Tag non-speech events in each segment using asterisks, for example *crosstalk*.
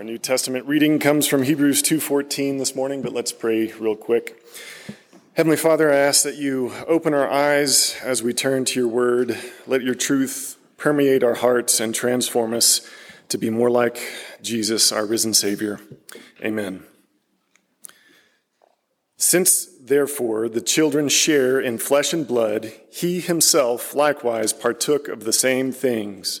Our New Testament reading comes from Hebrews 2:14 this morning, but let's pray real quick. Heavenly Father, I ask that you open our eyes as we turn to your word. Let your truth permeate our hearts and transform us to be more like Jesus, our risen Savior. Amen. Since, therefore, the children share in flesh and blood, he himself likewise partook of the same things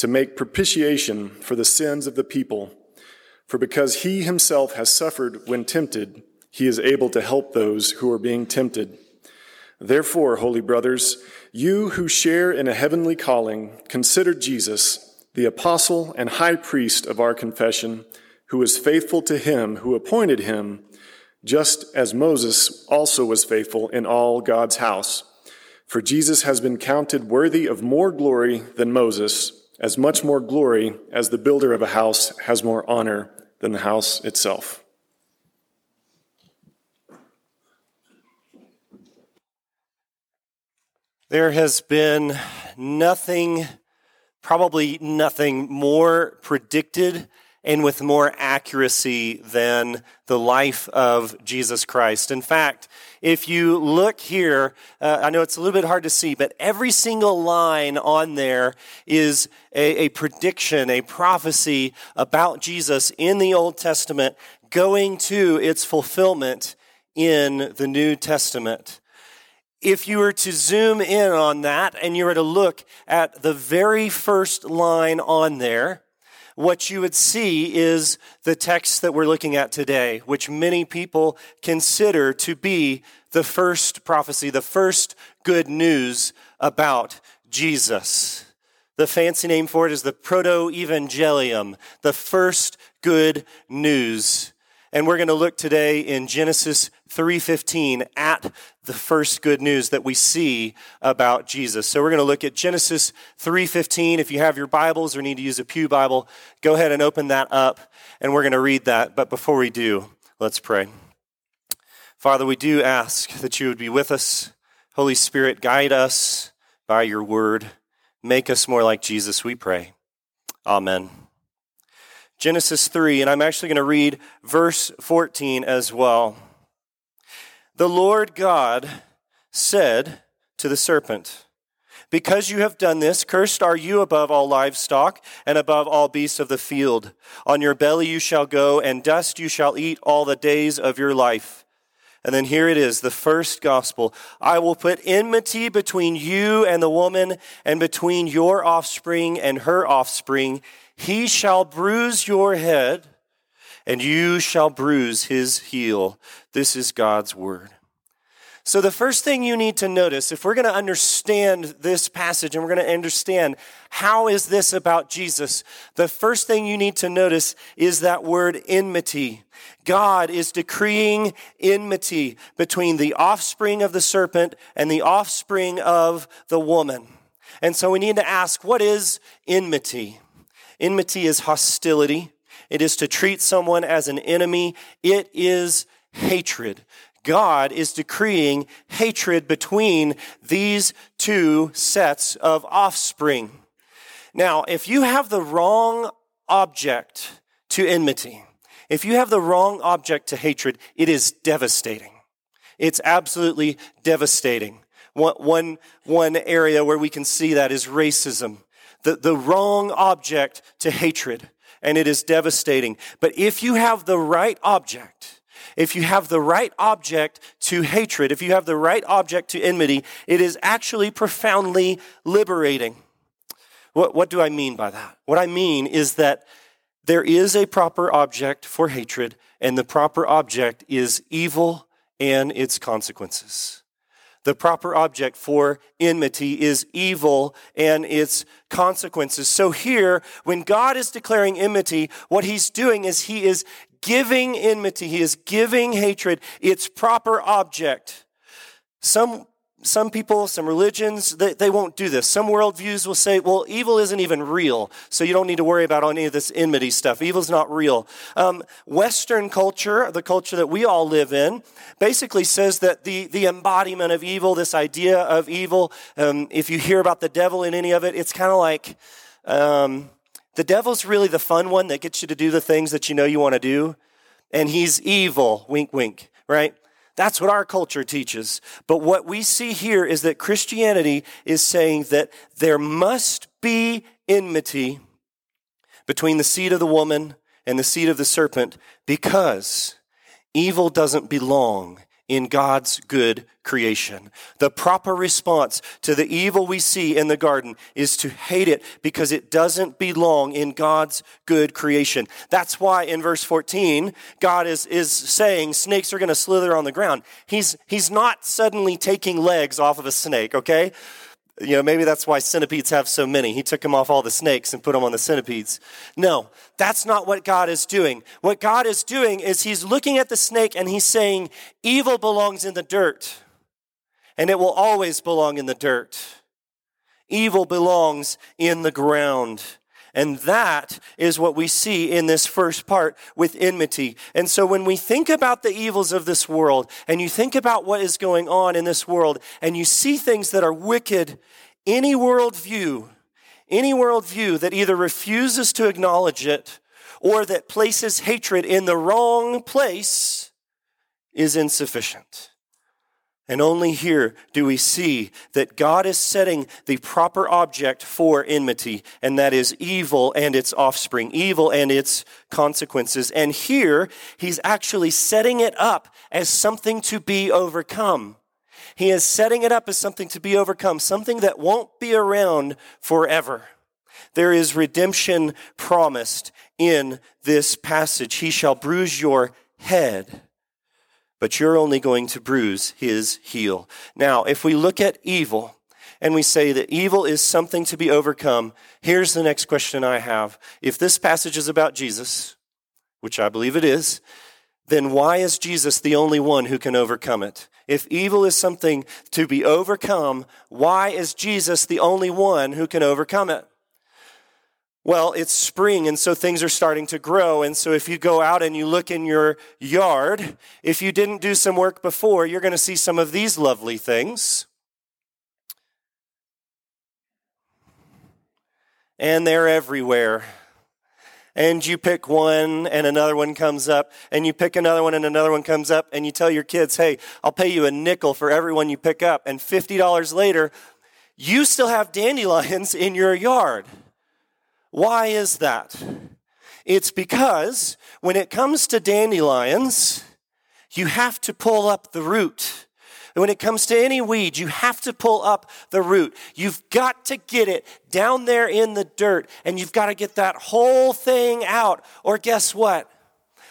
to make propitiation for the sins of the people. For because he himself has suffered when tempted, he is able to help those who are being tempted. Therefore, holy brothers, you who share in a heavenly calling, consider Jesus, the apostle and high priest of our confession, who is faithful to him who appointed him, just as Moses also was faithful in all God's house. For Jesus has been counted worthy of more glory than Moses as much more glory as the builder of a house has more honor than the house itself. There has been nothing, probably nothing more predicted and with more accuracy than the life of Jesus Christ. In fact, if you look here, uh, I know it's a little bit hard to see, but every single line on there is a, a prediction, a prophecy about Jesus in the Old Testament going to its fulfillment in the New Testament. If you were to zoom in on that and you were to look at the very first line on there, what you would see is the text that we're looking at today, which many people consider to be the first prophecy, the first good news about Jesus. The fancy name for it is the Proto Evangelium, the first good news. And we're going to look today in Genesis 3:15 at the first good news that we see about Jesus. So we're going to look at Genesis 3:15. If you have your Bibles or need to use a Pew Bible, go ahead and open that up and we're going to read that. But before we do, let's pray. Father, we do ask that you would be with us. Holy Spirit, guide us by your word. Make us more like Jesus, we pray. Amen. Genesis 3, and I'm actually going to read verse 14 as well. The Lord God said to the serpent, Because you have done this, cursed are you above all livestock and above all beasts of the field. On your belly you shall go, and dust you shall eat all the days of your life. And then here it is, the first gospel. I will put enmity between you and the woman, and between your offspring and her offspring. He shall bruise your head, and you shall bruise his heel. This is God's word. So, the first thing you need to notice, if we're going to understand this passage and we're going to understand how is this about Jesus, the first thing you need to notice is that word enmity. God is decreeing enmity between the offspring of the serpent and the offspring of the woman. And so we need to ask, what is enmity? Enmity is hostility. It is to treat someone as an enemy. It is hatred. God is decreeing hatred between these two sets of offspring. Now, if you have the wrong object to enmity, if you have the wrong object to hatred, it is devastating. It's absolutely devastating. One, one, one area where we can see that is racism the, the wrong object to hatred, and it is devastating. But if you have the right object, if you have the right object to hatred, if you have the right object to enmity, it is actually profoundly liberating. What, what do I mean by that? What I mean is that there is a proper object for hatred, and the proper object is evil and its consequences. The proper object for enmity is evil and its consequences. So here, when God is declaring enmity, what he's doing is he is giving enmity. He is giving hatred its proper object. Some some people, some religions, they, they won't do this. Some worldviews will say, well, evil isn't even real, so you don't need to worry about any of this enmity stuff. Evil's not real. Um, Western culture, the culture that we all live in, basically says that the, the embodiment of evil, this idea of evil, um, if you hear about the devil in any of it, it's kind of like um, the devil's really the fun one that gets you to do the things that you know you want to do, and he's evil, wink, wink, right? That's what our culture teaches. But what we see here is that Christianity is saying that there must be enmity between the seed of the woman and the seed of the serpent because evil doesn't belong in God's good creation. The proper response to the evil we see in the garden is to hate it because it doesn't belong in God's good creation. That's why in verse 14, God is, is saying snakes are going to slither on the ground. He's, he's not suddenly taking legs off of a snake, okay? You know, maybe that's why centipedes have so many. He took them off all the snakes and put them on the centipedes. No, that's not what God is doing. What God is doing is he's looking at the snake and he's saying, evil belongs in the dirt, and it will always belong in the dirt. Evil belongs in the ground. And that is what we see in this first part with enmity. And so when we think about the evils of this world and you think about what is going on in this world and you see things that are wicked, any worldview, any worldview that either refuses to acknowledge it or that places hatred in the wrong place is insufficient. And only here do we see that God is setting the proper object for enmity, and that is evil and its offspring, evil and its consequences. And here, he's actually setting it up as something to be overcome. He is setting it up as something to be overcome, something that won't be around forever. There is redemption promised in this passage. He shall bruise your head but you're only going to bruise his heel. Now, if we look at evil and we say that evil is something to be overcome, here's the next question I have. If this passage is about Jesus, which I believe it is, then why is Jesus the only one who can overcome it? If evil is something to be overcome, why is Jesus the only one who can overcome it? Well, it's spring, and so things are starting to grow. And so, if you go out and you look in your yard, if you didn't do some work before, you're going to see some of these lovely things. And they're everywhere. And you pick one, and another one comes up, and you pick another one, and another one comes up, and you tell your kids, hey, I'll pay you a nickel for every one you pick up. And $50 later, you still have dandelions *laughs* in your yard. Why is that? It's because when it comes to dandelions, you have to pull up the root. when it comes to any weed, you have to pull up the root. You've got to get it down there in the dirt, and you've got to get that whole thing out. Or guess what?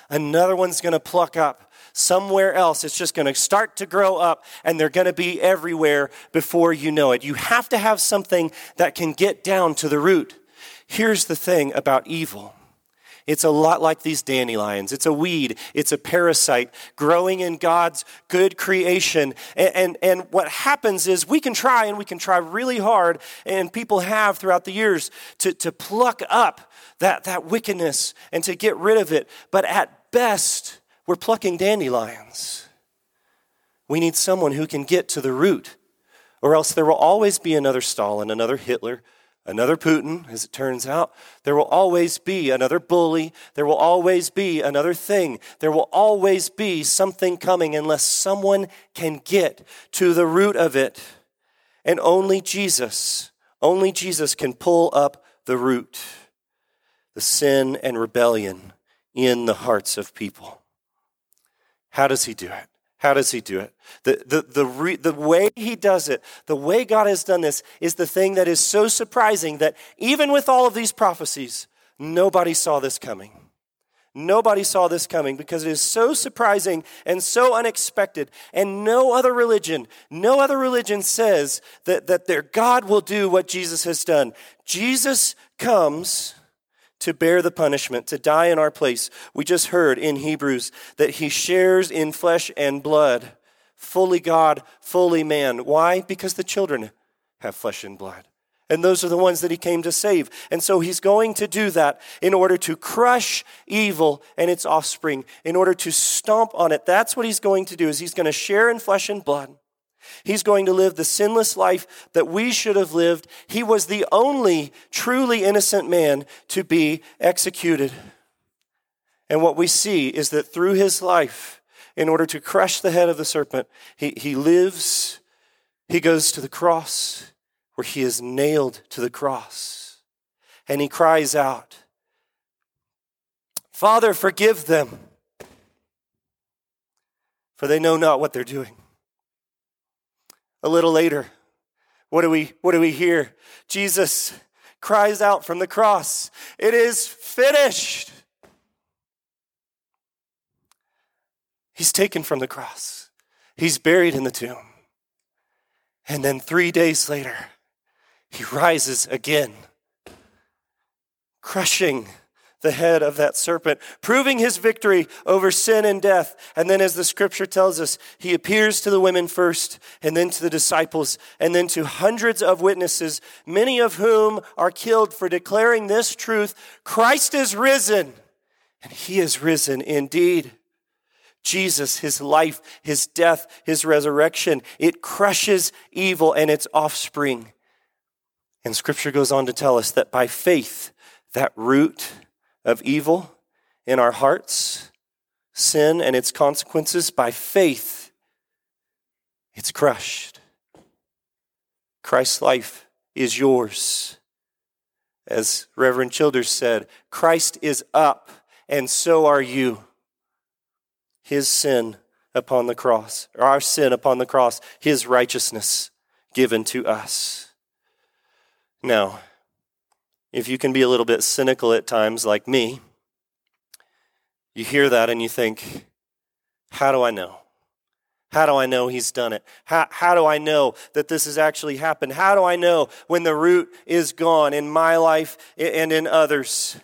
Another one's going to pluck up somewhere else. It's just going to start to grow up, and they're going to be everywhere before you know it. You have to have something that can get down to the root. Here's the thing about evil. It's a lot like these dandelions. It's a weed. It's a parasite growing in God's good creation. And, and, and, what happens is we can try and we can try really hard, and people have throughout the years to, to pluck up that, that wickedness and to get rid of it. But at best, we're plucking dandelions. We need someone who can get to the root, or else there will always be another Stalin, another Hitler, another Putin, as it turns out. There will always be another bully. There will always be another thing. There will always be something coming unless someone can get to the root of it. And only Jesus, only Jesus can pull up the root, the sin and rebellion in the hearts of people. How does he do it? How does he do it? The, the, the, re, the way he does it, the way God has done this, is the thing that is so surprising that even with all of these prophecies, nobody saw this coming. Nobody saw this coming because it is so surprising and so unexpected. And no other religion, no other religion says that, that their God will do what Jesus has done. Jesus comes to bear the punishment, to die in our place. We just heard in Hebrews that he shares in flesh and blood, fully God, fully man. Why? Because the children have flesh and blood. And those are the ones that he came to save. And so he's going to do that in order to crush evil and its offspring, in order to stomp on it. That's what he's going to do is he's going to share in flesh and blood. He's going to live the sinless life that we should have lived. He was the only truly innocent man to be executed. And what we see is that through his life, in order to crush the head of the serpent, he, he lives, he goes to the cross, where he is nailed to the cross. And he cries out, Father, forgive them, for they know not what they're doing. A little later, what do we, what do we hear? Jesus cries out from the cross, It is finished. He's taken from the cross, he's buried in the tomb. And then three days later, he rises again, crushing the head of that serpent, proving his victory over sin and death. And then, as the scripture tells us, he appears to the women first, and then to the disciples, and then to hundreds of witnesses, many of whom are killed for declaring this truth Christ is risen, and he is risen indeed. Jesus, his life, his death, his resurrection, it crushes evil and its offspring. And scripture goes on to tell us that by faith, that root of evil in our hearts, sin and its consequences, by faith, it's crushed. Christ's life is yours. As Reverend Childers said, Christ is up, and so are you. His sin upon the cross, our sin upon the cross, His righteousness given to us. Now, if you can be a little bit cynical at times, like me, you hear that and you think, how do I know? How do I know he's done it? How, how do I know that this has actually happened? How do I know when the root is gone in my life and in others?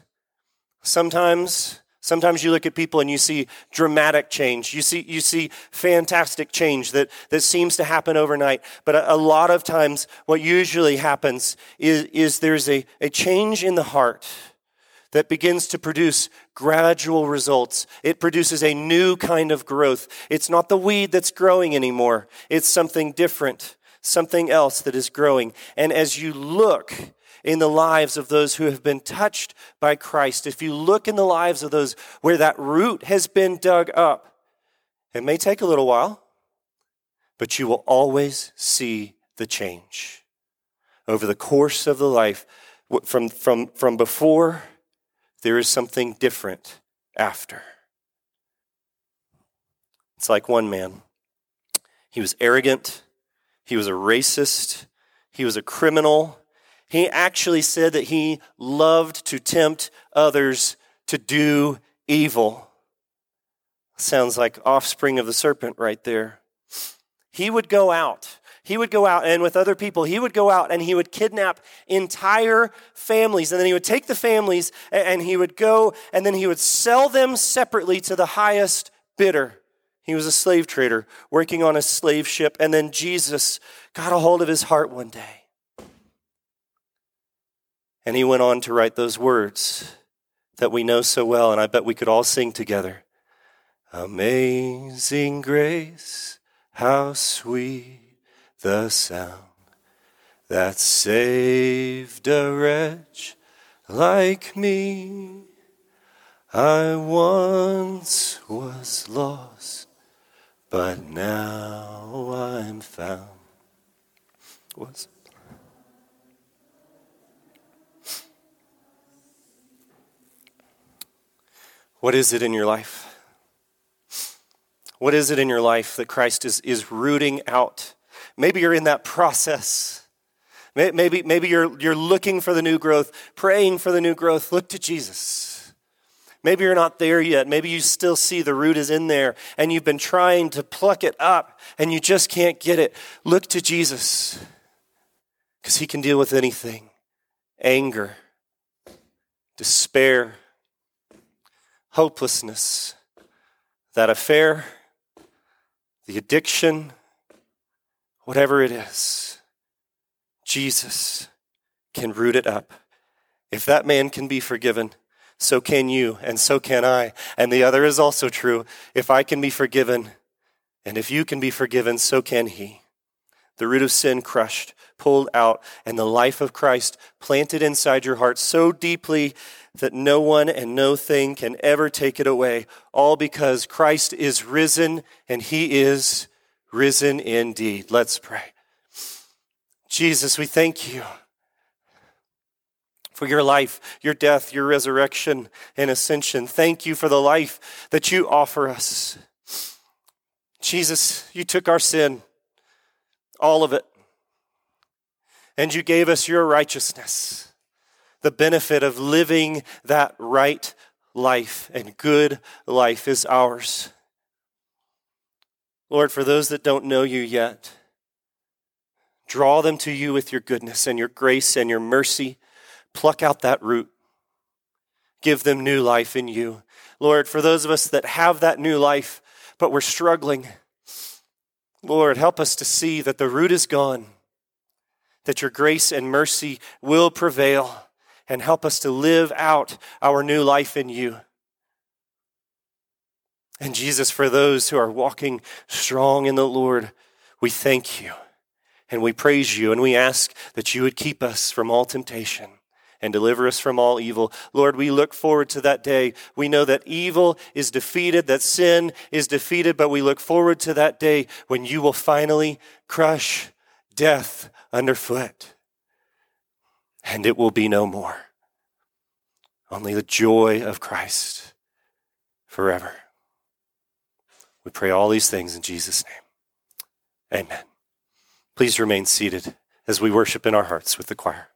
Sometimes Sometimes you look at people and you see dramatic change. You see, you see fantastic change that, that seems to happen overnight. But a, a lot of times, what usually happens is, is there's a, a change in the heart that begins to produce gradual results. It produces a new kind of growth. It's not the weed that's growing anymore, it's something different, something else that is growing. And as you look, in the lives of those who have been touched by Christ, if you look in the lives of those where that root has been dug up, it may take a little while, but you will always see the change over the course of the life. From, from, from before, there is something different after. It's like one man. He was arrogant, he was a racist, he was a criminal, he actually said that he loved to tempt others to do evil. Sounds like offspring of the serpent right there. He would go out. He would go out and with other people, he would go out and he would kidnap entire families. And then he would take the families and he would go and then he would sell them separately to the highest bidder. He was a slave trader working on a slave ship. And then Jesus got a hold of his heart one day and he went on to write those words that we know so well, and I bet we could all sing together. Amazing grace, how sweet the sound that saved a wretch like me. I once was lost, but now I'm found. Was What is it in your life? What is it in your life that Christ is, is rooting out? Maybe you're in that process. Maybe, maybe you're, you're looking for the new growth, praying for the new growth. Look to Jesus. Maybe you're not there yet. Maybe you still see the root is in there and you've been trying to pluck it up and you just can't get it. Look to Jesus because he can deal with anything anger, despair, hopelessness, that affair, the addiction, whatever it is, Jesus can root it up. If that man can be forgiven, so can you, and so can I. And the other is also true. If I can be forgiven, and if you can be forgiven, so can he. The root of sin crushed, pulled out, and the life of Christ planted inside your heart so deeply that no one and no thing can ever take it away, all because Christ is risen and he is risen indeed. Let's pray. Jesus, we thank you for your life, your death, your resurrection, and ascension. Thank you for the life that you offer us. Jesus, you took our sin, all of it, and you gave us your righteousness, the benefit of living that right life and good life is ours. Lord, for those that don't know you yet, draw them to you with your goodness and your grace and your mercy pluck out that root. Give them new life in you. Lord, for those of us that have that new life, but we're struggling, Lord, help us to see that the root is gone, that your grace and mercy will prevail, and help us to live out our new life in you. And Jesus, for those who are walking strong in the Lord, we thank you and we praise you and we ask that you would keep us from all temptation and deliver us from all evil. Lord, we look forward to that day. We know that evil is defeated, that sin is defeated, but we look forward to that day when you will finally crush death underfoot. And it will be no more. Only the joy of Christ forever. We pray all these things in Jesus' name. Amen. Please remain seated as we worship in our hearts with the choir.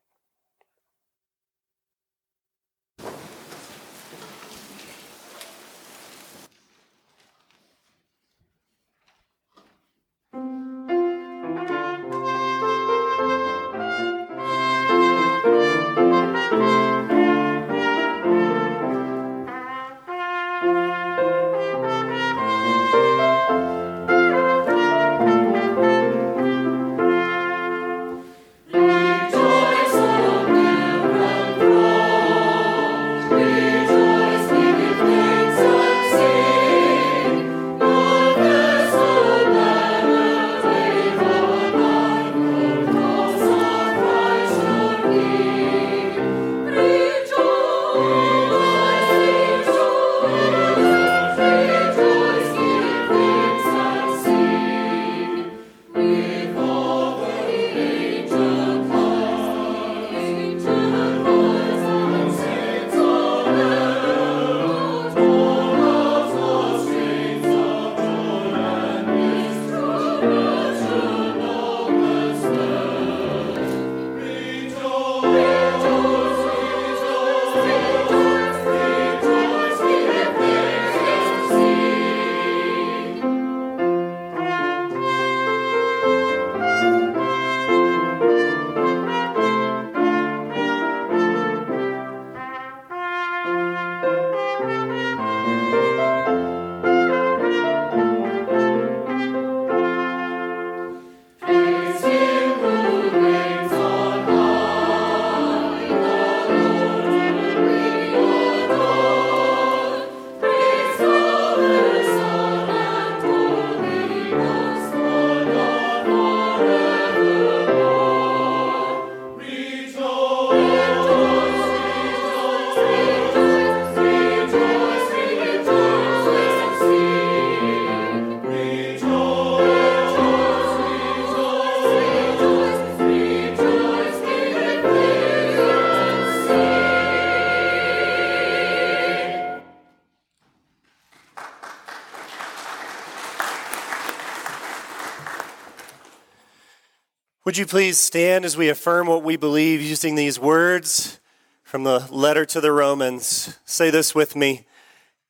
Would you please stand as we affirm what we believe using these words from the letter to the Romans? Say this with me.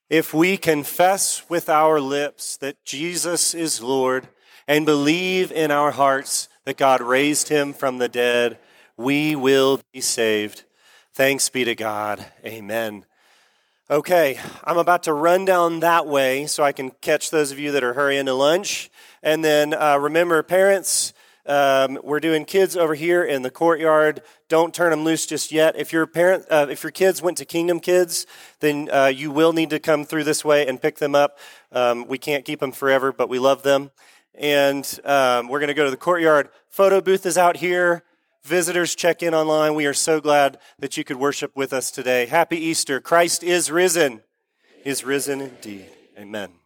If we confess with our lips that Jesus is Lord and believe in our hearts that God raised him from the dead, we will be saved. Thanks be to God. Amen. Okay, I'm about to run down that way so I can catch those of you that are hurrying to lunch. And then uh, remember, parents, um, we're doing kids over here in the courtyard. Don't turn them loose just yet. If your parent, uh, if your kids went to Kingdom Kids, then uh, you will need to come through this way and pick them up. Um, we can't keep them forever, but we love them. And um, we're going to go to the courtyard. Photo booth is out here. Visitors check in online. We are so glad that you could worship with us today. Happy Easter. Christ is risen. He is risen indeed. Amen.